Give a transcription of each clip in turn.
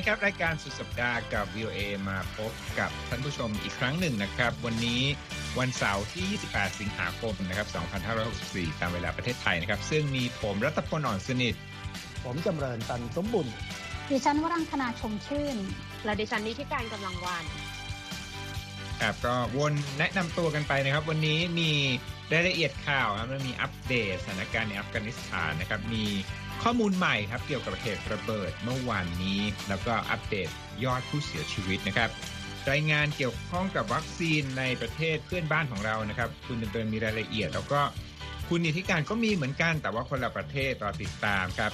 ดีครับ รายการสุดสัปดาห์กับ VOA มาพบกับท่านผู้ชมอีกครั้งหนึ่งนะครับ วันนี้วันเสาร์ที่ 28 สิงหาคมนะครับ 2564 ตามเวลาประเทศไทยนะครับ ซึ่งมีผมรัตพลอ่อนสนิท ผมจำเริญตันสมบุญดิฉันวรังคณาชมชื่น และดิฉันนิติการกำลังวันครับก็วนแนะนำตัวกันไปนะครับ วันนี้มีรายละเอียดข่าวครับมีอัปเดตสถานการณ์ในอัฟกานิสถานนะครับมี ข้อมูลใหม่ครับเกี่ยวกับเหตุระเบิดเมื่อวานนี้ แล้วก็อัปเดตยอดผู้เสียชีวิตนะครับ รายงานเกี่ยวข้องกับวัคซีนในประเทศเพื่อนบ้านของเรานะครับ คุณจำเริญมีรายละเอียด แล้วก็คุณนีธิกาญจน์ก็มีเหมือนกันแต่ว่าคนละประเทศรอติดตามครับ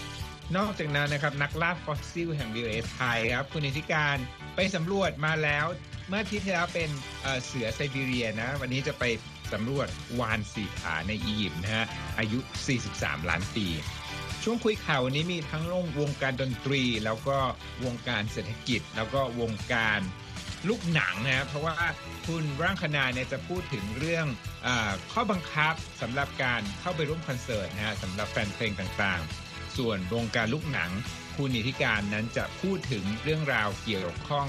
นอกจากนั้นนะครับนักล่าฟอสซิลแห่ง VOA ไทยครับ คุณนีธิกาญจน์ไปสำรวจมาแล้ว เมื่ออาทิตย์ที่แล้วเป็นเสือไซบีเรียนะ วันนี้จะไปสำรวจวานสีขาในอียิปต์นะฮะอายุ 43 ล้านปี ช่วงคุยข่าววันนี้มีทั้งวงการดนตรี แล้วก็วงการเศรษฐกิจ แล้วก็วงการลูกหนังนะเพราะว่าคุณร่างคณาเนี่ยจะพูดถึงเรื่องอข้อบังคับสำหรับการเข้าไปร่วมคอนเสิร์ตนะฮะสำหรับแฟนเพลงต่างๆ ส่วนวงการลูกหนัง คุณนิติการนั้นจะพูดถึงเรื่องราวเกี่ยวข้อง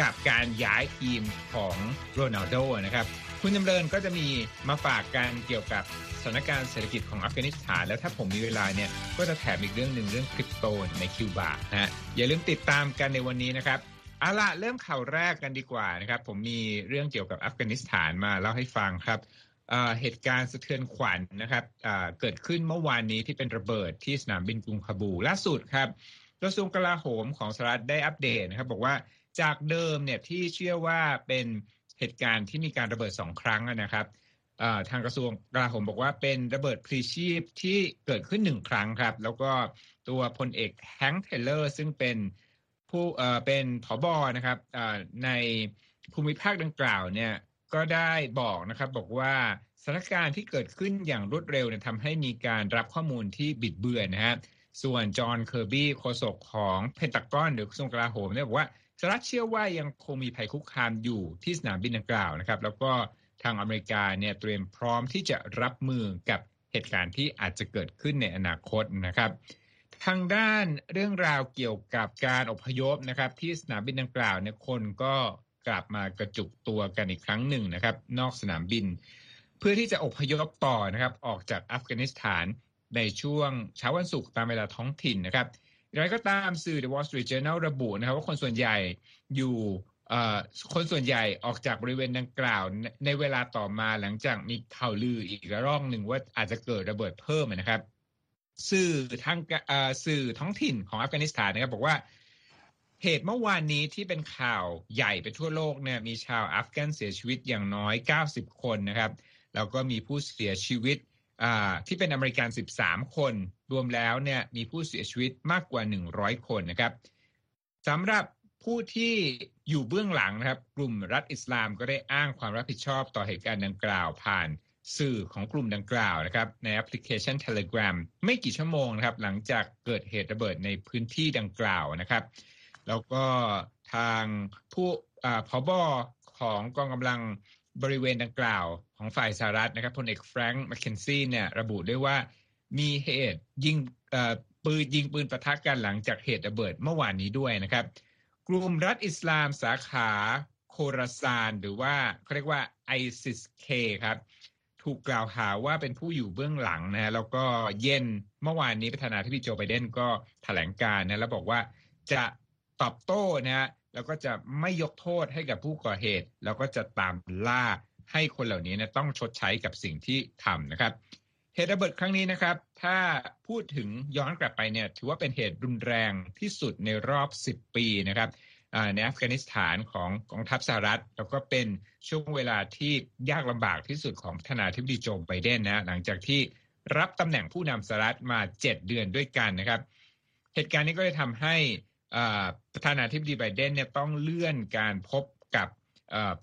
กับการย้ายทีมของโรนัลโดนะครับ คุณจำเริญก็จะมีมาฝากการเกี่ยวกับ ถานการณ์เศรษฐกิจของอัฟกานิสถาน แล้วถ้าผมมีเวลาเนี่ย ก็จะแถมอีกเรื่องหนึ่งเรื่องคริปโตในคิวบานะฮะอย่าลืมติดตามกันในวันนี้นะครับเอาละเริ่มข่าวแรกกันดีกว่านะครับ ผมมีเรื่องเกี่ยวกับอัฟกานิสถานมาเล่าให้ฟังครับเหตุการณ์สะเทือนขวัญนนะครับเกิดขึ้นเมื่อวานนี้ที่เป็นระเบิดที่สนามบินกรุงคาบูล่าสุดครับกระทรวงกลาโหมของสหรัฐได้อัปเดตนะครับบอกว่าจากเดิมเนี่ยที่เชื่อว่าเป็นเหตุการณ์ที่มีการระเบิดสองครั้งนะครับ ทางกระทรวงกลาโหมบอกว่าเป็นระเบิดพลีชีพที่เกิดขึ้นหนึ่งครั้งครับ แล้วก็ตัวพลเอกแฮงค์เทเลอร์ซึ่งเป็นผู้เป็นผอบอนะครับในภูมิภาคดังกล่าวเนี่ยก็ได้บอกนะครับบอกว่าสถานการณ์ที่เกิดขึ้นอย่างรวดเร็วเนี่ยทำให้มีการรับข้อมูลที่บิดเบือนนะฮะส่วนจอห์นเคอร์บี้โฆษกของเพนตากอนหรือกระทรวงกลาโหมเนี่ยบอกว่าสหรัฐเชื่อว่ายังคงมีภัยคุกคามอยู่ที่สนามบินดังกล่าวนะครับ แล้วก็ ทางอเมริกาเนี่ยเตรียมพร้อมที่จะรับมือกับเหตุการณ์ที่อาจจะเกิดขึ้นในอนาคตนะครับ ทางด้านเรื่องราวเกี่ยวกับการอพยพนะครับ ที่สนามบินดังกล่าวเนี่ยคนก็กลับมากระจุกตัวกันอีกครั้งหนึ่งนะครับ นอกสนามบิน เพื่อที่จะอพยพต่อนะครับ ออกจากอัฟกานิสถานในช่วงเช้าวันศุกร์ตามเวลาท้องถิ่นนะครับอย่างไรก็ตามสื่อ The Wall Street Journal ระบุนะครับว่าคนส่วนใหญ่อยู่ คนส่วนใหญ่ออกจากบริเวณดังกล่าวในเวลาต่อมาหลังจากมีข่าวลืออีกระลอกหนึ่งว่าอาจจะเกิดระเบิดเพิ่มนะครับ สื่อทางสื่อท้องถิ่นของอัฟกานิสถานนะครับ บอกว่าเหตุเมื่อวานนี้ที่เป็นข่าวใหญ่ไปทั่วโลกเนี่ยมีชาวอัฟกันเสียชีวิตอย่างน้อย 90 คนนะครับ แล้วก็มีผู้เสียชีวิตที่เป็นอเมริกัน 13 คน รวมแล้วเนี่ยมีผู้เสียชีวิตมากกว่า 100 คนนะครับสำหรับ ผู้ที่อยู่เบื้องหลังนะครับ กลุ่มรัฐอิสลามก็ได้อ้างความรับผิดชอบต่อเหตุการณ์ดังกล่าวผ่านสื่อของกลุ่มดังกล่าวนะครับ ในแอปพลิเคชัน Telegram ไม่กี่ชั่วโมงนะครับ หลังจากเกิดเหตุระเบิดในพื้นที่ดังกล่าวนะครับ แล้วก็ทางผู้พอบอของกองกำลังบริเวณดังกล่าวของฝ่ายสหรัฐนะครับพลเอกแฟรงค์แมคเคนซี่เนี่ยระบุด้วยว่ามีเหตุยิงปืนยิงปืนประทะกันหลังจากเหตุระเบิดเมื่อวานนี้ด้วยนะครับ กลุ่มรัฐอิสลามสาขาโคราซาน หรือว่าเขาเรียกว่าไอซิสเคครับ ถูกกล่าวหาว่าเป็นผู้อยู่เบื้องหลังนะแล้วก็เย็นเมื่อวานนี้ประธานาธิบดีโจไบเดนก็แถลงการนะแล้วบอกว่าจะตอบโต้นะฮะแล้วก็จะไม่ยกโทษให้กับผู้ก่อเหตุ แล้วก็จะตามล่าให้คนเหล่านี้นะต้องชดใช้กับสิ่งที่ทำนะครับ เหตุระเบิดครั้งนี้นะครับ ถ้าพูดถึงย้อนกลับไปเนี่ยถือว่าเป็นเหตุรุนแรงที่สุดในรอบ 10 ปีนะครับในอัฟกานิสถานของกองทัพสหรัฐ แล้วก็เป็นช่วงเวลาที่ยากลำบากที่สุดของประธานาธิบดีโจไบเดนนะหลังจากที่รับตำแหน่งผู้นำสหรัฐมา 7 เดือนด้วยกันนะครับ เหตุการณ์นี้ก็จะทำให้ประธานาธิบดีไบเดนเนี่ยต้องเลื่อนการพบกับ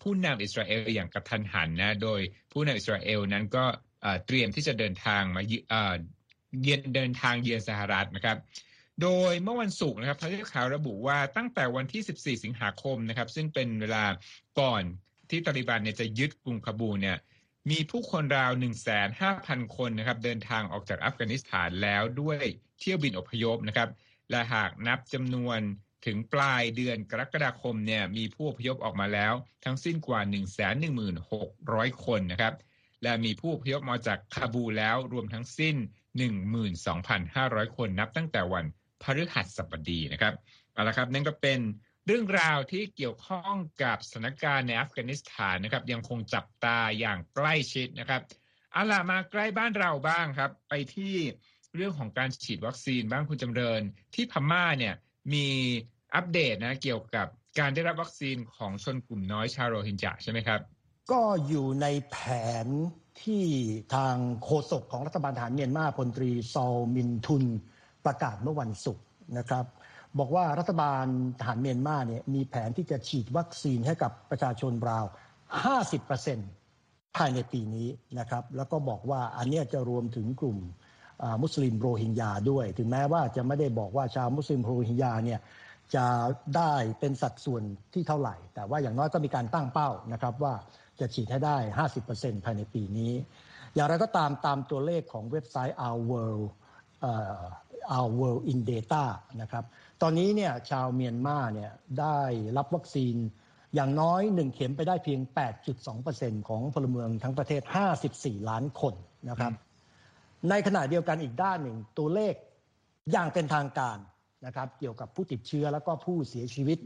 ผู้นำอิสราเอลอย่างกระทันหันนะ โดยผู้นำอิสราเอลนั้นก็ เตรียมที่จะเดินทางมาเยือนเดินทางเยือนสหรัฐนะครับ โดยเมื่อวันศุกร์นะครับทางข่าวระบุว่าตั้งแต่วันที่ 14 สิงหาคมนะครับ ซึ่งเป็นเวลาก่อนที่ตาลิบันเนี่ยจะยึดกรุงคาบูเนี่ยมีผู้คนราว 1,500,000คนนะครับเดินทางออกจากอัฟกานิสถานแล้วด้วยเที่ยวบินอพยพนะครับ และหากนับจำนวนถึงปลายเดือนกรกฎาคมเนี่ยมีผู้อพยพออกมาแล้ว ทั้งสิ้นกว่า 116,000 คนนะครับ และมีผู้พยพมาจากคาบูแล้วรวมทั้งสิ้น 12,500 คนนับตั้งแต่วันพฤหัสบดีนะครับเอาละครับนั่นก็เป็นเรื่องราวที่เกี่ยวข้องกับสถานการณ์ในอัฟกานิสถานนะครับยังคงจับตาอย่างใกล้ชิดนะครับเอาล่ะมาใกล้บ้านเราบ้างครับ ไปที่เรื่องของการฉีดวัคซีนบ้างคุณจำเริญ ที่พม่าเนี่ยมีอัปเดตนะเกี่ยวกับการได้รับวัคซีนของชนกลุ่มน้อยชาวโรฮิงญาใช่ไหมครับ ก็อยู่ในแผนที่ทางโฆษกของรัฐบาลทหารเมียนมาพลตรีซอมินทุนประกาศเมื่อวันศุกร์นะครับบอกว่ารัฐบาลทหารเมียนมาเนี่ยมีแผนที่จะฉีดวัคซีนให้กับประชาชนราว 50%ภายในปีนี้นะครับแล้วก็บอกว่าอันนี้จะรวมถึงกลุ่มมุสลิมโรฮิงญาด้วย ถึงแม้ว่าจะไม่ได้บอกว่าชาวมุสลิมโรฮิงญาเนี่ยจะได้เป็นสัดส่วนที่เท่าไหร่ แต่ว่าอย่างน้อยก็มีการตั้งเป้านะครับว่า จะฉีดให้ได้ 50%ภายในปีนี้ อย่างไรก็ตามตามตัวเลขของเว็บไซต์ Our World Our World in Data นะครับตอนนี้เนี่ยชาวเมียนมาเนี่ยได้รับวัคซีนอย่างน้อย 1 เข็มไปได้เพียง 8.2%ของพลเมืองทั้งประเทศ 54 ล้านคนนะครับในขณะเดียวกันอีกด้านหนึ่งตัวเลขอย่างเป็นทางการนะครับเกี่ยวกับผู้ติดเชื้อแล้วก็ผู้เสียชีวิต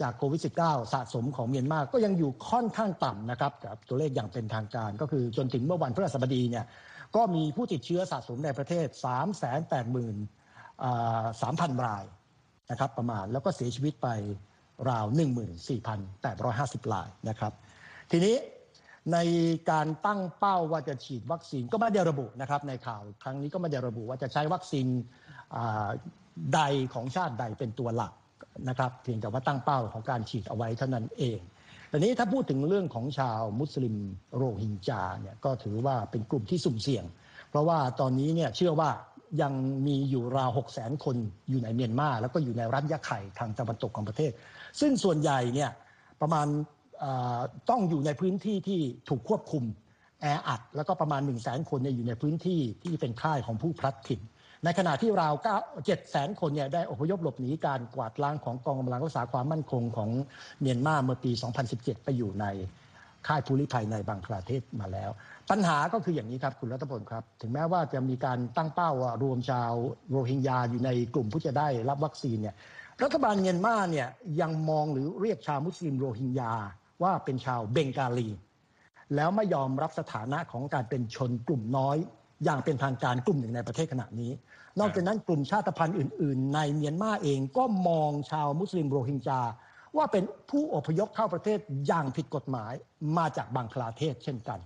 จากโควิด -19 สะสมของเมียนมาก็ยังอยู่ค่อนข้างต่ำนะครับกับตัวเลขอย่างเป็นทางการก็คือจนถึงเมื่อวันพฤหัสบดีเนี่ยก็มีผู้ติดเชื้อสะสมในประเทศ 3 8 3 0 0 0 รายนะครับประมาณแล้วก็เสียชีวิตไปราว 14,850 รายนะครับ ทีนี้ในการตั้งเป้าว่าจะฉีดวัคซีนก็ไม่ได้ระบุนะครับ ในข่าวครั้งนี้ก็ไม่ได้ระบุว่าจะใช้วัคซีนใดของชาติใดเป็นตัวหลัก นะครับเพียงแต่ว่าตั้งเป้าของการฉีดเอาไว้เท่านั้นเองแต่นี้ถ้าพูดถึงเรื่องของชาวมุสลิมโรฮิงญาเนี่ยก็ถือว่าเป็นกลุ่มที่สุ่มเสี่ยง เพราะว่าตอนนี้เนี่ยเชื่อว่ายังมีอยู่ราว6 0 0 0 0คนอยู่ในเมียนมาแล้วก็อยู่ในรัฐยะไข่ทางตะวันตกของประเทศ ซึ่งส่วนใหญ่เนี่ยประมาณต้องอยู่ในพื้นที่ที่ถูกควบคุมแออัดแล้วก็ประมาณ1 0 0 0 0แคนเนี่ยอยู่ในพื้นที่ที่เป็นค่ายของผู้พลัดถิ่น ในขณะที่ราว7 0 0แสนคนเนี่ยได้อพยพหลบหนีการกวาดล้างของกองกำลังรักษาความมั่นคงของเมียนมาเมื่อปี 2017 ไปอยู่ในค่ายภูริภัยในบางประเทศมาแล้ว ปัญหาก็คืออย่างนี้ครับ คุณรัตพลครับ ถึงแม้ว่าจะมีการตั้งเป้ารวมชาวโรฮิงญาอยู่ในกลุ่มผู้จะได้รับวัคซีนเนี่ยรัฐบาลเมียนมาเนี่ยยังมองหรือเรียกชาวมุสลิมโรฮิงญาว่าเป็นชาวเบงกาลี แล้วไม่ยอมรับสถานะของการเป็นชนกลุ่มน้อย อย่างเป็นทางการกลุ่มหนึ่งในประเทศขณะนี้ นอกจากนั้นกลุ่มชาติพันธุ์อื่น ๆ ในเมียนมาเองก็มองชาวมุสลิมโรฮิงญาว่าเป็นผู้อพยพเข้าประเทศอย่างผิดกฎหมายมาจากบางคลาเทศเช่นกัน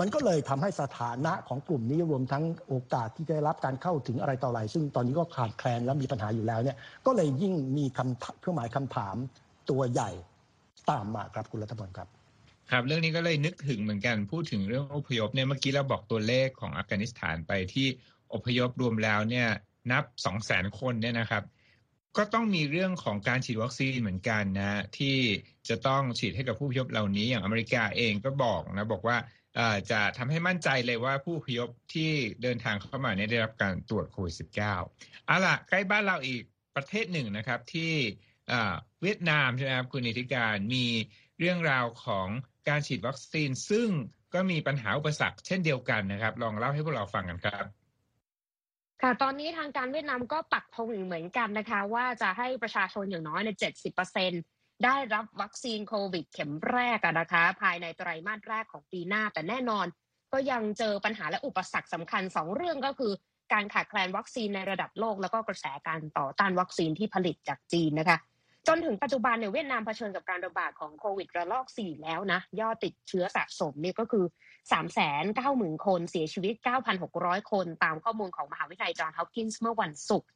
มันก็เลยทำให้สถานะของกลุ่มนี้รวมทั้งโอกาสที่จะได้รับการเข้าถึงอะไรต่ออะไร ซึ่งตอนนี้ก็ขาดแคลนและมีปัญหาอยู่แล้วเนี่ยก็เลยยิ่งมีคำเครื่องหมายคำถามตัวใหญ่ตามมาครับคุณรัฐพลครับ ครับเรื่องนี้ก็เลยนึกถึงเหมือนกันพูดถึงเรื่องอพยพเนี่ยเมื่อกี้เราบอกตัวเลขของอัฟกานิสถานไปที่อพยพรวมแล้วเนี่ยนับสองแสนคนเนี่ยนะครับ ก็ต้องมีเรื่องของการฉีดวัคซีนเหมือนกันนะที่จะต้องฉีดให้กับผู้พยพเหล่านี้อย่างอเมริกาเองก็บอกนะบอกว่าจะทำให้มั่นใจเลยว่าผู้พยพที่เดินทางเข้ามาเนี่ยได้รับการตรวจโควิด -19 เอาล่ะใกล้บ้านเราอีกประเทศหนึ่งนะครับที่เวียดนามใช่ไหมครับคุณนิติการมีเรื่องราวของ การฉีดวัคซีน ซึ่งก็มีปัญหาอุปสรรคเช่นเดียวกันนะครับ ลองเล่าให้พวกเราฟังกันครับค่ะตอนนี้ทางการเวียดนามก็ปักธงอีกเหมือนกันนะคะ ว่าจะให้ประชาชนอย่างน้อยในเจ็ดสิบเปอร์เซ็นได้รับวัคซีนโควิด เข็มแรกนะคะ ภายในไตรมาสแรกของปีหน้า แต่แน่นอน ก็ยังเจอปัญหาและอุปสรรคสำคัญสองเรื่องก็คือ การขาดแคลนวัคซีนในระดับโลก แล้วก็กระแสการต่อต้านวัคซีนที่ผลิตจากจีนนะคะ จนถึงปัจจุบันเนี่ยเวียดนามเผชิญกับการระบาดของโควิดระลอก 4 แล้วนะ ยอดติดเชื้อสะสมเนี่ยก็คือ 3 9 0 0 0 0 คน เสียชีวิต 9,600 คน ตามข้อมูลของมหาวิทยาลัยจอห์นฮอปกินส์เมื่อวันศุกร์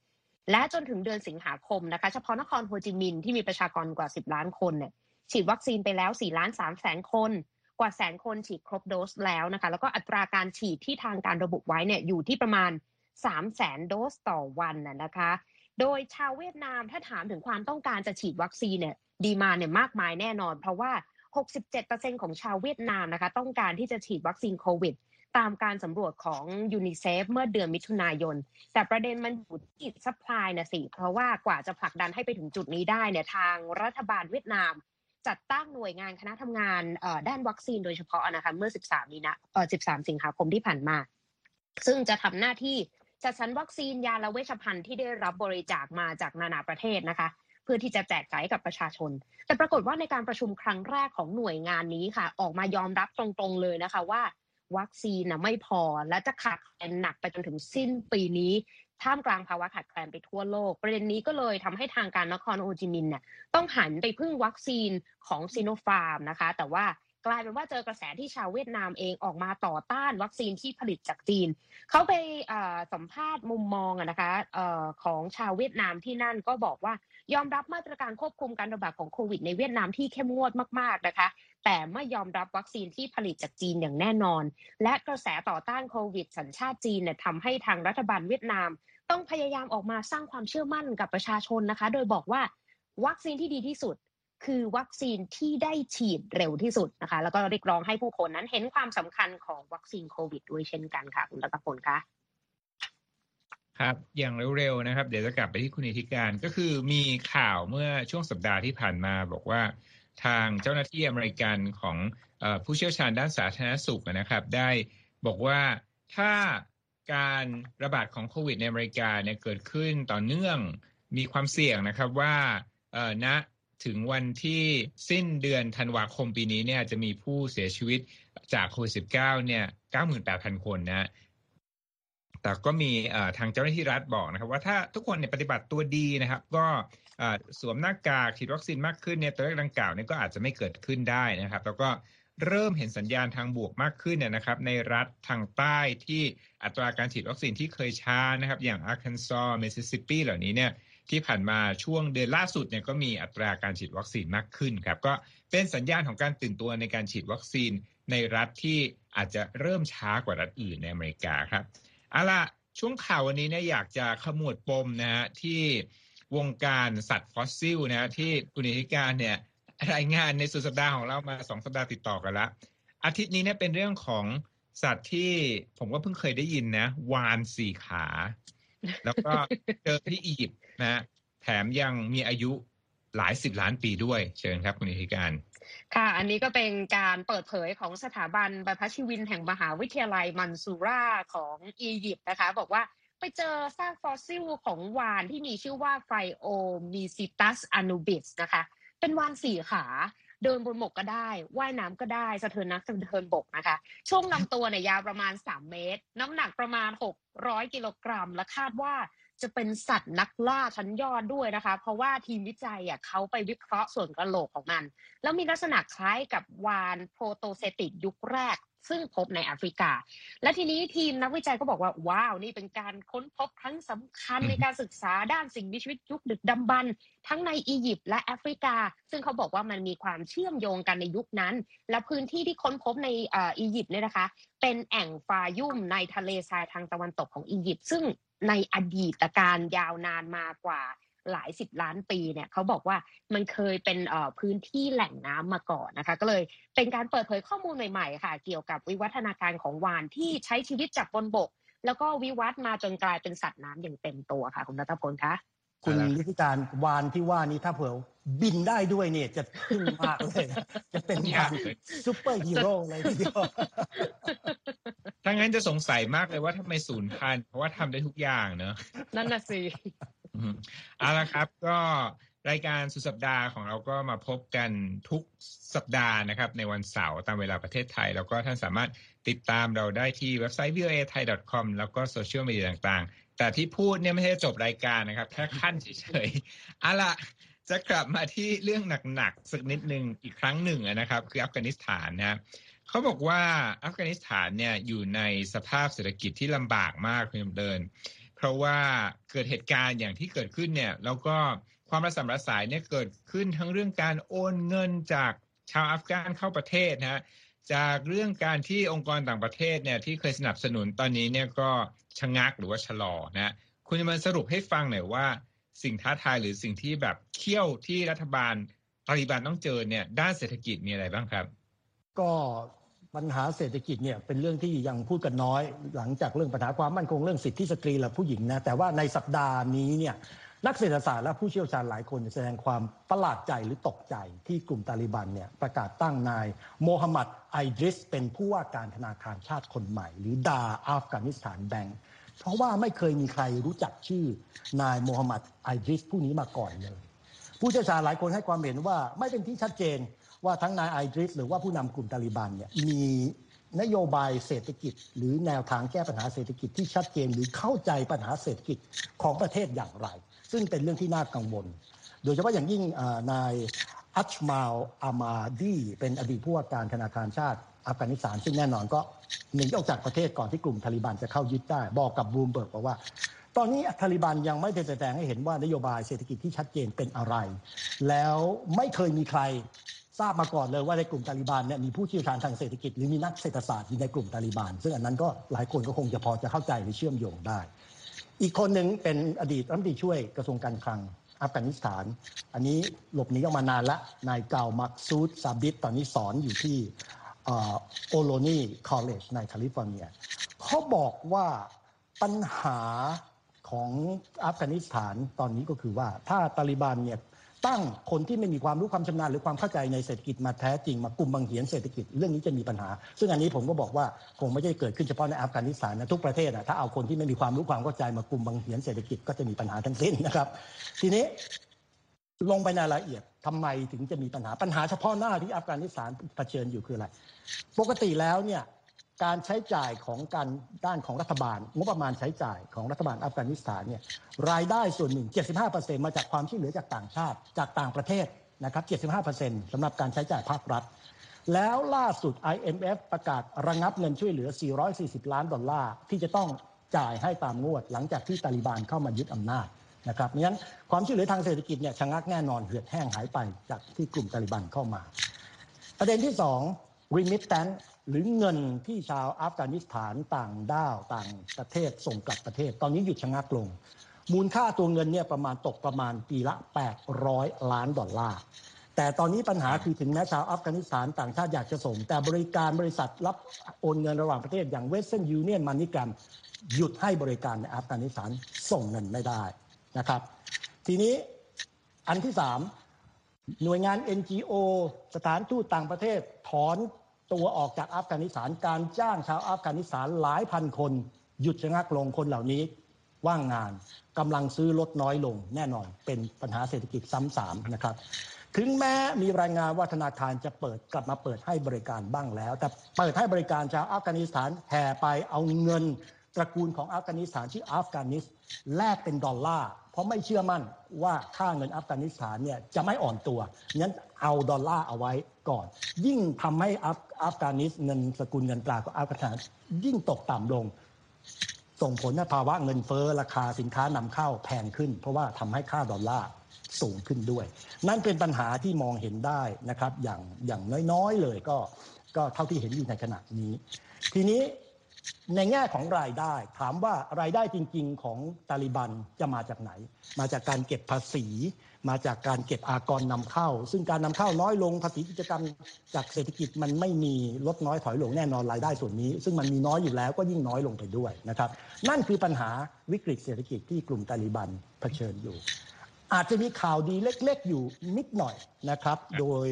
และจนถึงเดือนสิงหาคมนะคะ เฉพาะนครโฮจิมินห์ที่มีประชากรกว่า 10 ล้านคนเนี่ยฉีดวัคซีนไปแล้ว 4 ล้าน3แสนคน กว่าแสนคนฉีดครบโดสแล้วนะคะ แล้วก็อัตราการฉีดที่ทางการระบุไว้เนี่ยอยู่ที่ประมาณ3แสนโดสต่อวันน่ะนะคะ โดยชาวเวียดนามถ้าถามถึงความต้องการจะฉีดวัคซีนเนี่ย demand เนี่ยมากมายแน่นอน เพราะว่า 67%ของชาวเวียดนามนะคะต้องการที่จะฉีดวัคซีนโควิด ตามการสำรวจของยูนิเซฟเมื่อเดือนมิถุนายน แต่ประเด็นมันอยู่ที่ supply นะสิ เพราะว่ากว่าจะผลักดันให้ไปถึงจุดนี้ได้เนี่ยทางรัฐบาลเวียดนาม จัดตั้งหน่วยงานคณะทำงานด้านวัคซีนโดยเฉพาะนะคะเมื่อ 13 นี้นะ13 สิงหาคมที่ผ่านมา ซึ่งจะทำหน้าที่ จัดสรรวัคซีนยาและเวชภัณฑ์ที่ได้รับบริจาคมาจากนานาประเทศนะคะ เพื่อที่จะแจกจ่ายกับประชาชน แต่ปรากฏว่าในการประชุมครั้งแรกของหน่วยงานนี้ค่ะ ออกมายอมรับตรงๆเลยนะคะว่า วัคซีนนะไม่พอและจะขาดแคลนหนักไปจนถึงสิ้นปีนี้ท่ามกลางภาวะขาดแคลนไปทั่วโลก ประเด็นนี้ก็เลยทำให้ทางการนครโฮจิมินห์เนี่ยต้องหันไปพึ่งวัคซีนของซีโนฟาร์มนะคะ แต่ว่า กลายเป็นว่าเจอกระแสที่ชาวเวียดนามเองออกมาต่อต้านวัคซีนที่ผลิตจากจีน เขาไปสัมภาษณ์มุมมองนะคะของชาวเวียดนามที่นั่นก็บอกว่ายอมรับมาตรการควบคุมการระบาดของโควิดในเวียดนามที่เข้มงวดมากๆนะคะ แต่ไม่ยอมรับวัคซีนที่ผลิตจากจีนอย่างแน่นอน และกระแสต่อต้านโควิด สัญชาติจีนเนี่ยทำให้ทางรัฐบาลเวียดนาม ต้องพยายามออกมาสร้างความเชื่อมั่นกับประชาชนนะคะ โดยบอกว่าวัคซีนที่ดีที่สุด คือวัคซีนที่ได้ฉีดเร็วที่สุดนะคะ แล้วก็เรียกร้องให้ผู้คนนั้นเห็นความสำคัญของวัคซีนโควิดด้วยเช่นกันค่ะ คุณรัตพลคะครับ อย่างเร็วๆนะครับ เดี๋ยวจะกลับไปที่คุณอธิการก็คือมีข่าวเมื่อช่วงสัปดาห์ที่ผ่านมาบอกว่า ทางเจ้าหน้าที่อเมริกันของผู้เชี่ยวชาญด้านสาธารณสุขนะครับ ได้บอกว่าถ้าการระบาดของโควิดในอเมริกาเนี่ยเกิดขึ้นต่อเนื่องมีความเสี่ยงนะครับว่าณ ถึงวันที่สิ้นเดือนธันวาคมปีนี้เนี่ยจะมีผู้เสียชีวิตจากโควิด -19 เนี่ย98,000 คนนะแต่ก็มีทางเจ้าหน้าที่รัฐบอกนะครับ ว่าถ้าทุกคนเนี่ยปฏิบัติตัวดีนะครับ ก็สวมหน้ากากฉีดวัคซีนมากขึ้นเนี่ยตัวเลขดังกล่าวเนี่ยก็อาจจะไม่เกิดขึ้นได้นะครับ แล้วก็เริ่มเห็นสัญญาณทางบวกมากขึ้นเนี่ยนะครับ ในรัฐทางใต้ที่อัตราการฉีดวัคซีนที่เคยช้านะครับ อย่างอาร์คันซอสมิสซิสซิปปีเหล่านี้เนี่ย ที่ผ่านมาช่วงเดือนล่าสุดเนี่ยก็มีอัตราการฉีดวัคซีนมากขึ้นครับก็เป็นสัญญาณของการตื่นตัวในการฉีดวัคซีนในรัฐที่อาจจะเริ่มช้ากว่ารัฐอื่นในอเมริกาครับเอาล่ะช่วงข่าววันนี้เนี่ยอยากจะขมวดปมนะฮะที่วงการสัตว์ฟอสซิลนะฮะที่คุณนีธิกาญจน์เนี่ยรายงานในสุดสัปดาห์ของเรามาสองสัปดาห์ติดต่อกันละอาทิตย์นี้เนี่ยเป็นเรื่องของสัตว์ที่ผมก็เพิ่งเคยได้ยินนะ วาฬสี่ขา แล้วก็เจอที่อียิปต์ นะแถมยังมีอายุหลายสิบล้านปีด้วยเชิญครับคุณนีธิกาญจน์ค่ะอันนี้ก็เป็นการเปิดเผยของสถาบันบรรพชีวินแห่งมหาวิทยาลัยมันซูราของอียิปต์นะคะ บอกว่าไปเจอซากฟอสซิลของวาฬที่มีชื่อว่า Phiomicetus anubis นะคะ เป็นวาฬสี่ขาเดินบนบกก็ได้ ว่ายน้ำก็ได้สะเทินน้ำสะเทินบกนะคะ ช่วงลำตัวเนี่ยยาวประมาณ 3 เมตร น้ำหนักประมาณ 600 กิโลกรัม และคาดว่า จะเป็นสัตว์นักล่าชั้นยอดด้วยนะคะ เพราะว่าทีมวิจัยอะเขาไปวิเคราะห์ส่วนกระโหลกของมัน แล้วมีลักษณะคล้ายกับวานโปรโตเซติกยุคแรก ซึ่งพบในแอฟริกา และทีนี้ทีมนักวิจัยก็บอกว่า ว้าว นี่เป็นการค้นพบครั้งสำคัญในการศึกษาด้านสิ่งมีชีวิตยุคดึกดำบรรทั้งในอียิปต์และแอฟริกา ซึ่งเขาบอกว่ามันมีความเชื่อมโยงกันในยุคนั้น และพื้นที่ที่ค้นพบในอียิปต์เนี่ยนะคะ เป็นแอ่งฟายุ่มในทะเลทรายทางตะวันตกของอียิปต์ซึ่ง ในอดีตการยาวนานมากว่าหลายสิบล้านปีเนี่ยเขาบอกว่ามันเคยเป็นพื้นที่แหล่งน้ำมาก่อนนะคะ ก็เลยเป็นการเปิดเผยข้อมูลใหม่ๆค่ะ เกี่ยวกับวิวัฒนาการของวานที่ใช้ชีวิตจากบนบก แล้วก็วิวัฒมาจนกลายเป็นสัตว์น้ำอย่างเต็มตัวค่ะ คุณรัตพลคะ คุณวิธีการวานที่ว่านี้ถ้าเผื่อบินได้ด้วยเนี่ยจะขึ้นมากเลย จะเป็นวาฬซูเปอร์ฮีโร่เลยทีเดียวถ้างั้นจะสงสัยมากเลยว่าทำไมสูญพันธุ์เพราะว่าทำได้ทุกอย่างเนอะนั่นน่ะสิเอาละครับก็รายการสุดสัปดาห์ของเราก็มาพบกันทุกสัปดาห์นะครับ ในวันเสาร์ตามเวลาประเทศไทย แล้วก็ท่านสามารถติดตามเราได้ที่เว็บไซต์ voa thai com แล้วก็โซเชียลมีเดียต่างๆ แต่ที่พูดเนี่ยไม่ใช่จบรายการนะครับ แค่คั่นเฉยๆอาละจะกลับมาที่เรื่องหนักๆสักนิดหนึ่งอีกครั้งหนึ่งนะครับ คืออัฟกานิสถานนะเขาบอกว่าอัฟกานิสถานเนี่ยอยู่ในสภาพเศรษฐกิจที่ลำบากมากคุณเดิน เพราะว่าเกิดเหตุการณ์อย่างที่เกิดขึ้นเนี่ยแล้วก็ความระสำระสายเนี่ยเกิดขึ้นทั้งเรื่องการโอนเงินจากชาวอัฟกานเข้าประเทศนะฮะ จากเรื่องการที่องค์กรต่างประเทศเนี่ยที่เคยสนับสนุนตอนนี้เนี่ยก็ชะงักหรือว่าชะลอนะคุณจะมาสรุปให้ฟังหน่อยว่า สิ่งท้าทายหรือสิ่งที่แบบเขี้ยวที่รัฐบาลตาลิบันต้องเจอเนี่ยด้านเศรษฐกิจมีอะไรบ้างครับ ก็ปัญหาเศรษฐกิจเนี่ยเป็นเรื่องที่ยังพูดกันน้อย หลังจากเรื่องปัญหาความมั่นคงเรื่องสิทธิสตรีและผู้หญิงนะแต่ว่าในสัปดาห์นี้เนี่ย นักเศรษฐศาสตร์และผู้เชี่ยวชาญหลายคนแสดงความประหลาดใจหรือตกใจที่กลุ่มตาลิบันเนี่ยประกาศตั้งนายโมฮัมหมัดไอริสเป็นผู้ว่าการธนาคารชาติคนใหม่ หรือดาอัฟกานิสถานแบงก์เพราะว่าไม่เคยมีใครรู้จักชื่อนายโมฮัมหมัดไอริสผู้นี้มาก่อนเลย ผู้เชี่ยวชาญหลายคนให้ความเห็นว่าไม่เป็นที่ชัดเจนว่าทั้งนายไอริสหรือว่าผู้นำกลุ่มตาลิบันเนี่ยมีนโยบายเศรษฐกิจ หรือแนวทางแก้ปัญหาเศรษฐกิจที่ชัดเจนหรือเข้าใจปัญหาเศรษฐกิจของประเทศอย่างไร ซึ่งเป็นเรื่องที่น่ากังวล โดยเฉพาะอย่างยิ่งนายอัชมาลอามาดีเป็นอดีตผู้ว่าการธนาคารชาติอัฟกานิสถานซึ่งแน่นอนก็หนีออกจากประเทศก่อนที่กลุ่มตาลิบันจะเข้ายึดได้ บอกกับบูมเบิร์กบอกว่า ตอนนี้ตาลิบันยังไม่ได้แสดงให้เห็นว่านโยบายเศรษฐกิจที่ชัดเจนเป็นอะไร แล้วไม่เคยมีใครทราบมาก่อนเลยว่าในกลุ่มตาลิบันเนี่ยมีผู้เชี่ยวชาญทางเศรษฐกิจหรือมีนักเศรษฐศาสตร์อยู่ในกลุ่มตาลิบันซึ่งอันนั้นก็หลายคนก็คงจะพอจะเข้าใจหรือเชื่อมโยงได้ อีกคนหนึ่งเป็นอดีตรัฐมนตรีช่วยกระทรวงการคลังอัฟกานิสถาน อันนี้หลบหนีออกมานานละนายกุลมักซูดซาบิตตอนนี้สอนอยู่ที่ Ohlone College ในแคลิฟอร์เนียเขาบอกว่าปัญหาของอัฟกานิสถานตอนนี้ก็คือว่าถ้าตาลิบันเนี่ย ตั้งคนที่ไม่มีความรู้ความชำนาญหรือความเข้าใจในเศรษฐกิจมาแท้จริงมากลุ่มบังเหียนเศรษฐกิจเรื่องนี้จะมีปัญหา ซึ่งอันนี้ผมก็บอกว่าคงไม่ใช่เกิดขึ้นเฉพาะในอัฟกานิสถานนะทุกประเทศอะถ้าเอาคนที่ไม่มีความรู้ความเข้าใจมากลุ่มบังเหียนเศรษฐกิจก็จะมีปัญหาทั้งสิ้นนะครับ ทีนี้ลงไปในรายละเอียดทำไมถึงจะมีปัญหาปัญหาเฉพาะหน้าที่อัฟกานิสถานเผชิญอยู่คืออะไร ปกติแล้วเนี่ย การใช้จ่ายของการด้านของรัฐบาล งบประมาณใช้จ่ายของรัฐบาลอัฟกานิสถานเนี่ยรายได้ส่วนหนึ่ง 75%มาจากความช่วยเหลือจากต่างชาติจากต่างประเทศนะครับ 75%สำหรับการใช้จ่ายภาครัฐ แล้วล่าสุด IMF ประกาศระงับเงินช่วยเหลือ 440 ล้านดอลลาร์ที่จะต้องจ่ายให้ตามงวด หลังจากที่ตาลิบันเข้ามายึดอำนาจนะครับงั้นความช่วยเหลือทางเศรษฐกิจเนี่ยชะงักแน่นอนเหือดแห้งหายไปจากที่กลุ่มตาลิบันเข้ามา ประเด็นที่2 remittance หรือเงินที่ชาวอัฟกานิสถานต่างด้าวต่างประเทศส่งกลับประเทศ ตอนนี้หยุดชะงักลง มูลค่าตัวเงินเนี่ยประมาณตกประมาณปีละ 800 ล้านดอลลาร์แต่ตอนนี้ปัญหาคือถึงแม้ชาวอัฟกานิสถานต่างชาติอยากจะส่ง แต่บริการบริษัทรับโอนเงินระหว่างประเทศอย่าง Western Union MoneyGram หยุดให้บริการในอัฟกานิสถานส่งเงินไม่ได้นะครับ ทีนี้อันที่สามหน่วยงาน NGO สถานทูตต่างประเทศถอน ตัวออกจากอัฟกานิสถานการจ้างชาวอัฟกานิสถานหลายพันคน หยุดชะงักลงคนเหล่านี้ ว่างงานกำลังซื้อลดน้อยลงแน่นอน เป็นปัญหาเศรษฐกิจซ้ำสามนะครับ ถึงแม้มีรายงานว่าธนาคารจะเปิดกลับมาเปิดให้บริการบ้างแล้ว แต่เปิดให้บริการชาวอัฟกานิสถานแห่ไปเอาเงินตระกูลของอัฟกานิสถานที่อัฟกานีแลกเป็นดอลลาร์เพราะไม่เชื่อมั่นว่าค่าเงินอัฟกานิสถานเนี่ยจะไม่อ่อนตัวงั้น เอาดอลลาร์เอาไว้ก่อน ยิ่งทำให้อัฟอัฟกานีเงินสกุลเงินตราของอัฟกานิสถานยิ่งตกต่ำลง ส่งผลให้ภาวะเงินเฟ้อราคาสินค้านำเข้าแพงขึ้น เพราะว่าทำให้ค่าดอลลาร์สูงขึ้นด้วย นั่นเป็นปัญหาที่มองเห็นได้นะครับ อย่างอย่างน้อยๆเลยก็ก็เท่าที่เห็นอยู่ในขณะนี้ ทีนี้ในแง่ของรายได้ ถามว่ารายได้จริง ๆ ของตาลิบันจะมาจากไหน มาจากการเก็บภาษี มาจากการเก็บอากรนำเข้า ซึ่งการนำเข้าน้อยลงภาษีกิจกรรมจากเศรษฐกิจมันไม่มีลดน้อยถอยลงแน่นอนรายได้ส่วนนี้ ซึ่งมันมีน้อยอยู่แล้วก็ยิ่งน้อยลงไปด้วยนะครับ นั่นคือปัญหาวิกฤตเศรษฐกิจที่กลุ่มตาลิบันเผชิญอยู่ อาจจะมีข่าวดีเล็กๆอยู่นิดหน่อยนะครับ โดย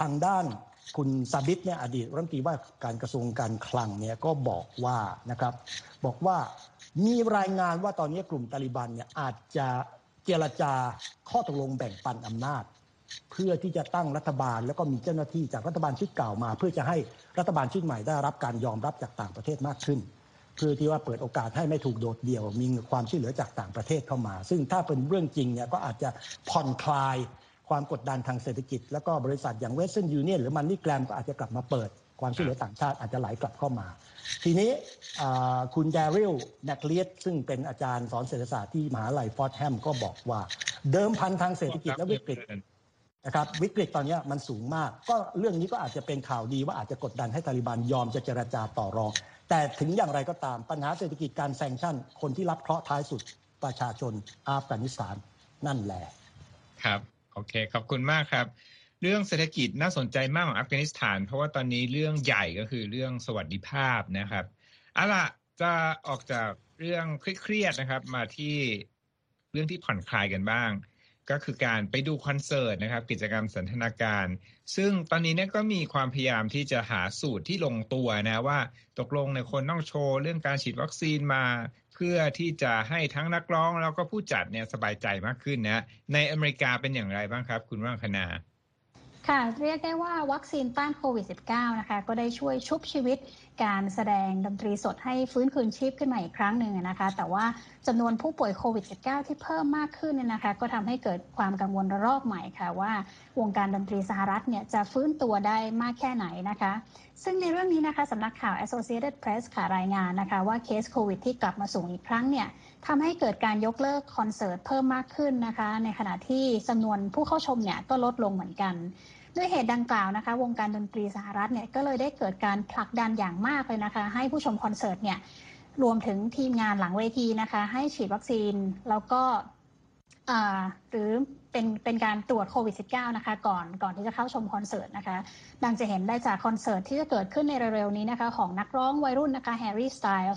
ทางด้านคุณซาบิตเนี่ยอดีตรัฐมนตรีว่าการกระทรวงการคลังเนี่ยก็บอกว่านะครับบอกว่ามีรายงานว่าตอนนี้กลุ่มตาลิบันเนี่ยอาจจะ เจรจาข้อตกลงแบ่งปันอำนาจ เพื่อที่จะตั้งรัฐบาลแล้วก็มีเจ้าหน้าที่จากรัฐบาลชุดเก่ามา เพื่อจะให้รัฐบาลชุดใหม่ได้รับการยอมรับจากต่างประเทศมากขึ้น เพื่อที่ว่าเปิดโอกาสให้ไม่ถูกโดดเดี่ยว มีความช่วยเหลือจากต่างประเทศเข้ามา ซึ่งถ้าเป็นเรื่องจริงเนี่ยก็อาจจะผ่อนคลายความกดดันทางเศรษฐกิจ แล้วก็บริษัทอย่าง Western Union หรือ MoneyGram ก็อาจจะกลับมาเปิด ความช่วยเหลือต่างชาติอาจจะไหลกลับเข้ามา ทีนี้คุณแดริลแนกเลียซึ่งเป็นอาจารย์สอนเศรษฐศาสตร์ที่มหาลัยฟอร์ดแฮมก็บอกว่า เดิมพันทางเศรษฐกิจและวิกฤตนะครับวิกฤตตอนนี้มันสูงมาก ก็เรื่องนี้ก็อาจจะเป็นข่าวดีว่าอาจจะกดดันให้ตาลิบันยอมจะเจรจาต่อรอง แต่ถึงอย่างไรก็ตามปัญหาเศรษฐกิจการ sanction คนที่รับเคราะห์ท้ายสุดประชาชนอัฟกานิสถานนั่นแหละครับ โอเค ขอบคุณมากครับ เรื่องเศรษฐกิจน่าสนใจมากของอัฟกานิสถาน เพราะว่าตอนนี้เรื่องใหญ่ก็คือเรื่องสวัสดิภาพนะครับเอาล่ะจะออกจากเรื่องเครียดนะครับ มาที่เรื่องที่ผ่อนคลายกันบ้าง ก็คือการไปดูคอนเสิร์ตนะครับ กิจกรรมสันทนาการ ซึ่งตอนนี้เนี่ยก็มีความพยายามที่จะหาสูตรที่ลงตัวนะว่าตกลงในคนต้องโชว์เรื่องการฉีดวัคซีนมา เพื่อที่จะให้ทั้งนักร้องแล้วก็ผู้จัดเนี่ยสบายใจมากขึ้นนะในอเมริกาเป็นอย่างไรบ้างครับ คุณว่างคณา ค่ะเรียกได้ว่าวัคซีนต้านโควิด -19 นะคะก็ได้ช่วยชุบชีวิต การแสดงดนตรีสดให้ฟื้นคืนชีพขึ้นมาอีกครั้งหนึ่งนะคะ แต่ว่าจำนวนผู้ป่วยโควิด -19 ที่เพิ่มมากขึ้นเนี่ยนะคะ ก็ทำให้เกิดความกังวลระลอกใหม่ค่ะว่าวงการดนตรีสหรัฐเนี่ยจะฟื้นตัวได้มากแค่ไหนนะคะ ซึ่งในเรื่องนี้นะคะสำนักข่าว Associated Press ค่ะรายงานนะคะ ว่าเคสโควิดที่กลับมาสูงอีกครั้งเนี่ยทำให้เกิดการยกเลิกคอนเสิร์ตเพิ่มมากขึ้นนะคะ ในขณะที่จำนวนผู้เข้าชมเนี่ยก็ลดลงเหมือนกัน ด้วยเหตุดังกล่าวนะคะ วงการดนตรีสหรัฐเนี่ยก็เลยได้เกิดการผลักดันอย่างมากเลยนะคะ ให้ผู้ชมคอนเสิร์ตเนี่ยรวมถึงทีมงานหลังเวทีนะคะ ให้ฉีดวัคซีนแล้วก็หรือเป็นเป็นการตรวจโควิด -19 นะคะ ก่อนก่อนที่จะเข้าชมคอนเสิร์ตนะคะ ดังจะเห็นได้จากคอนเสิร์ตที่จะเกิดขึ้นในเร็วๆนี้นะคะ ของนักร้องวัยรุ่นนะคะแฮร์รี่สไตล์ส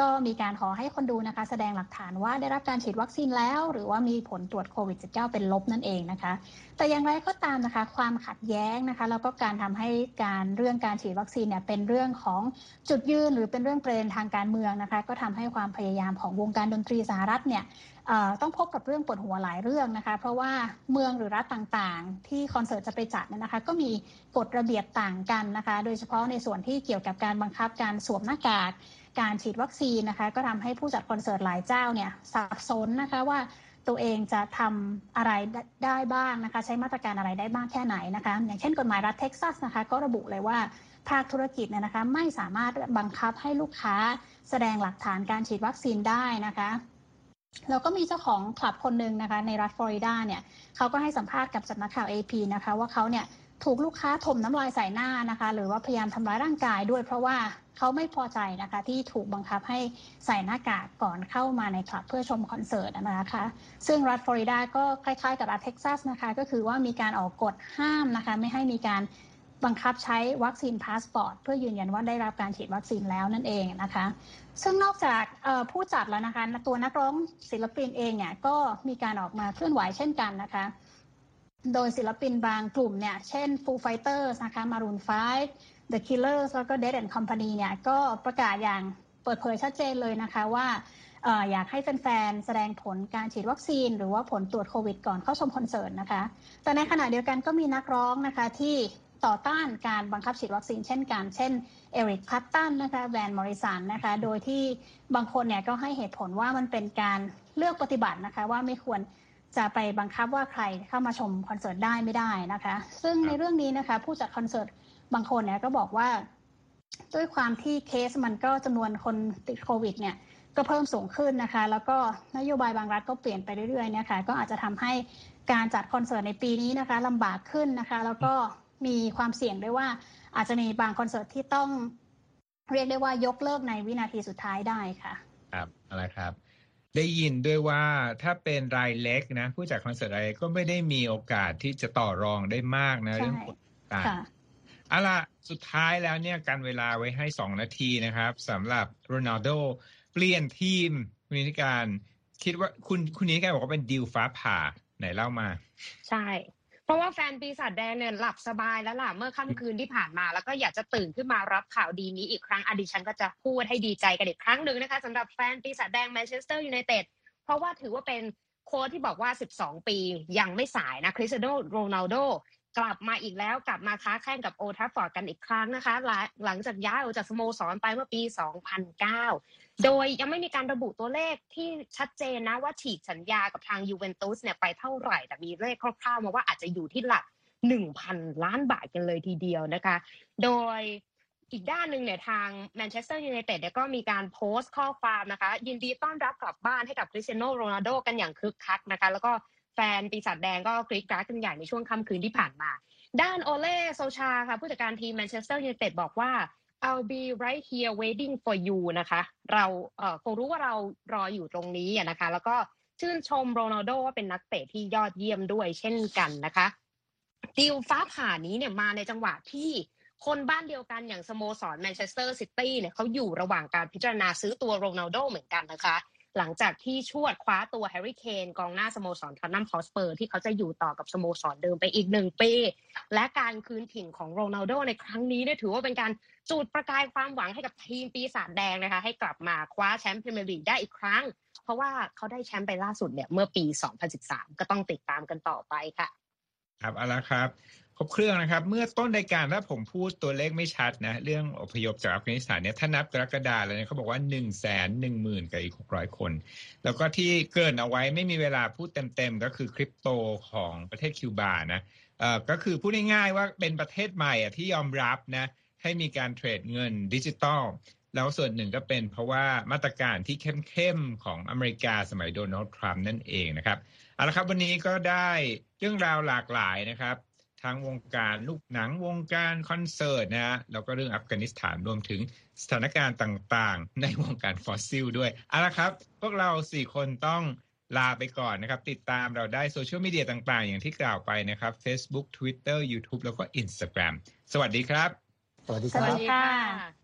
ก็มีการขอให้คนดูนะคะ แสดงหลักฐานว่าได้รับการฉีดวัคซีนแล้ว หรือว่ามีผลตรวจโควิด -19 เป็นลบนั่นเองนะคะ แต่อย่างไรก็ตามนะคะ ความขัดแย้งนะคะแล้วก็การทำให้การเรื่องการฉีดวัคซีนเนี่ยเป็นเรื่องของจุดยืนหรือเป็นเรื่องประเด็นทางการเมืองนะคะ ก็ทำให้ความพยายามของวงการดนตรีสหรัฐเนี่ยต้องพบกับเรื่องปวดหัวหลายเรื่องนะคะ เพราะว่าเมืองหรือรัฐต่างๆ ที่คอนเสิร์ตจะไปจัดเนี่ยนะคะ ก็มีกฎระเบียบต่างกันนะคะ โดยเฉพาะในส่วนที่เกี่ยวกับการบังคับการสวมหน้ากาก การฉีดวัคซีนนะคะ ก็ทำให้ผู้จัดคอนเสิร์ตหลายเจ้าเนี่ยสับสนนะคะว่าตัวเองจะทำอะไรได้บ้างนะคะ ใช้มาตรการอะไรได้บ้างแค่ไหนนะคะ อย่างเช่นกฎหมายรัฐเท็กซัสนะคะ ก็ระบุเลยว่าภาคธุรกิจเนี่ยนะคะ ไม่สามารถบังคับให้ลูกค้าแสดงหลักฐานการฉีดวัคซีนได้นะคะแล้วก็มีเจ้าของคลับคนหนึ่งนะคะ ในรัฐฟลอริดาเนี่ยเขาก็ให้สัมภาษณ์กับสำนักข่าว AP นะคะ ว่าเขาเนี่ยถูกลูกค้าถมน้ำลายใส่หน้านะคะ หรือว่าพยายามทำร้ายร่างกายด้วย เพราะว่า เขาไม่พอใจนะคะ ที่ถูกบังคับให้ใส่หน้ากากก่อนเข้ามาในคลับเพื่อชมคอนเสิร์ตนะคะ ซึ่งรัฐฟลอริดาก็คล้ายๆกับรัฐเท็กซัสนะคะ ก็คือว่ามีการออกกฎห้ามนะคะ ไม่ให้มีการบังคับใช้วัคซีนพาสปอร์ตเพื่อยืนยันว่าได้รับการฉีดวัคซีนแล้วนั่นเองนะคะ ซึ่งนอกจากผู้จัดแล้วนะคะ ตัวนักร้องศิลปินเองเนี่ยก็มีการออกมาเคลื่อนไหวเช่นกันนะคะ โดยศิลปินบางกลุ่มเนี่ย เช่น Foo Fighters นะคะ Maroon 5 The Killers แล้วก็ Dead and Company เนี่ยก็ประกาศอย่างเปิดเผยชัดเจนเลยนะคะว่าอยากให้แฟนๆ แสดงผลการฉีดวัคซีน หรือว่าผลตรวจโควิดก่อนเข้าชมคอนเสิร์ตนะคะ แต่ในขณะเดียวกันก็มีนักร้องนะคะที่ต่อต้านการบังคับฉีดวัคซีนเช่นกันเช่นเอริกพัตตันนะคะแวนมอริสันนะคะ โดยที่บางคนเนี่ยก็ให้เหตุผลว่ามันเป็นการเลือกปฏิบัตินะคะ ว่าไม่ควรจะไปบังคับว่าใครเข้ามาชมคอนเสิร์ตได้ไม่ได้นะคะ ซึ่งในเรื่องนี้นะคะผู้จัดคอนเสิร์ต บางคนเนี่ยก็บอกว่า ด้วยความที่เคสมันก็จำนวนคนติดโควิด เนี่ย ก็เพิ่มสูงขึ้นนะคะ แล้วก็นโยบายบางรัฐก็เปลี่ยนไปเรื่อยๆนะคะก็อาจจะทำให้การจัดคอนเสิร์ตในปีนี้นะคะลำบากขึ้นนะคะ แล้วก็มีความเสี่ยงด้วยว่าอาจจะมีบางคอนเสิร์ตที่ต้องเรียกได้ว่ายกเลิกในวินาทีสุดท้ายได้ค่ะ ครับอะไรครับ ได้ยินด้วยว่าถ้าเป็นรายเล็กนะ ผู้จัดคอนเสิร์ตรายก็ไม่ได้มีโอกาสที่จะต่อรองได้มากนะเรื่องผลต่าง เอาล่ะสุดท้ายแล้วเนี่ยกันเวลาไว้ให้สองนาทีนะครับสำหรับโรนัลโดเปลี่ยนทีมคุณนิการคิดว่าคุณคุณนิการบอกว่าเป็นดีลฟ้าผ่าไหนเล่ามา ใช่ เพราะว่าแฟนปีศาจแดงเนี่ยหลับสบายแล้วล่ะเมื่อค่ำคืนที่ผ่านมา แล้วก็อยากจะตื่นขึ้นมารับข่าวดีนี้อีกครั้งอดิฉันก็จะพูดให้ดีใจกันอีกครั้งหนึ่งนะคะสำหรับแฟนปีศาจแดงแมนเชสเตอร์ยูไนเต็ดเพราะว่าถือว่าเป็นโค้ชที่บอกว่า 12 ปียังไม่สายนะคริสเตียโนโรนัลโด กลับมาอีกแล้วกลับมาค้าแข้งกับ Old Trafford กันอีกครั้งนะคะ หลังจากย้ายออกจากสโมสรไปเมื่อปี 2009 โดยยังไม่มีการระบุตัวเลขที่ชัดเจนนะว่าฉีกสัญญากับทางยูเวนตุสเนี่ยไปเท่าไหร่ แต่มีเลขคร่าวๆมาว่าอาจจะอยู่ที่หลัก 1,000 ล้านบาทกันเลยทีเดียวนะคะ โดยอีกด้านหนึ่งเนี่ยทางแมนเชสเตอร์ยูไนเต็ดเนี่ยก็มีการโพสต์ข้อความนะคะ ยินดีต้อนรับกลับบ้านให้กับคริสเตียโนโรนัลโดกันอย่างคึกคักนะคะ แล้วก็ แฟนปีศาจแดงก็กรี๊ดกราดกันใหญ่ในช่วงค่ำคืนที่ผ่านมา ด้านโอเล่โซลชาค่ะผู้จัดการทีมแมนเชสเตอร์ยูไนเต็ดบอกว่า I'll be right here waiting for you นะคะ เราเอ่อคงรู้ว่าเรารออยู่ตรงนี้นะคะ แล้วก็ชื่นชมโรนัลโดว่าเป็นนักเตะที่ยอดเยี่ยมด้วยเช่นกันนะคะดีลฟ้าผ่านี้เนี่ยมาในจังหวะที่คนบ้านเดียวกันอย่างสโมสรแมนเชสเตอร์ซิตี้เนี่ยเขาอยู่ระหว่างการพิจารณาซื้อตัวโรนัลโดเหมือนกันนะคะ หลังจากที่ชวดคว้าตัวแฮร์รี่เคนกองหน้าสโมสรท็อตแนมฮ็อตสเปอร์ที่เขาจะอยู่ต่อกับสโมสรเดิมไปอีกหนึ่งปี และการคืนถิ่นของโรนัลโดในครั้งนี้เนี่ยถือว่าเป็นการจุดประกายความหวังให้กับทีมปีศาจแดงนะคะ ให้กลับมาคว้าแชมป์พรีเมียร์ลีกได้อีกครั้ง เพราะว่าเขาได้แชมป์ไปล่าสุดเนี่ยเมื่อปี 2013 ก็ต้องติดตามกันต่อไปค่ะ ครับเอาละครับ ครบเครื่องนะครับ เมื่อต้นรายการถ้าผมพูดตัวเลขไม่ชัดนะ เรื่องอพยพจากอัฟกานิสถานเนี่ยถ้านับกรกฎาแล้วเนี่ยเขาบอกว่าหนึ่งแสนหนึ่งหมื่นกับอีกหกร้อยคน แล้วก็ที่เกินเอาไว้ไม่มีเวลาพูดเต็มๆ ก็คือคริปโตของประเทศคิวบานะเอ่อก็คือพูดง่ายๆว่าเป็นประเทศใหม่อะที่ยอมรับนะให้มีการเทรดเงินดิจิตอลแล้วส่วนหนึ่งก็เป็นเพราะว่ามาตรการที่เข้มๆของอเมริกาสมัยโดนัลด์ทรัมป์นั่นเองนะครับเอาละครับวันนี้ก็ได้เรื่องราวหลากหลายนะครับ ทั้งวงการลูกหนังวงการคอนเสิร์ตนะฮะแล้วก็เรื่องอัฟกานิสถานรวมถึงสถานการณ์ต่างๆ ในวงการฟอสซิลด้วยเอาละครับ พวกเราสี่คนต้องลาไปก่อนนะครับ ติดตามเราได้โซเชียลมีเดียต่างๆ อย่างที่กล่าวไปนะครับ Facebook Twitter YouTube แล้วก็ Instagram สวัสดีครับ สวัสดีสควัรัสบ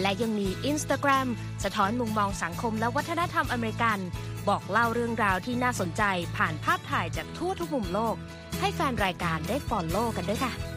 และยังมี Instagram สะท้อนมุมมองสังคมและวัฒนธรรมอเมริกัน บอกเล่าเรื่องราวที่น่าสนใจผ่านภาพถ่ายจากทั่วทุกมุมโลก ให้แฟนรายการได้ฟอลโล่กันด้วยค่ะ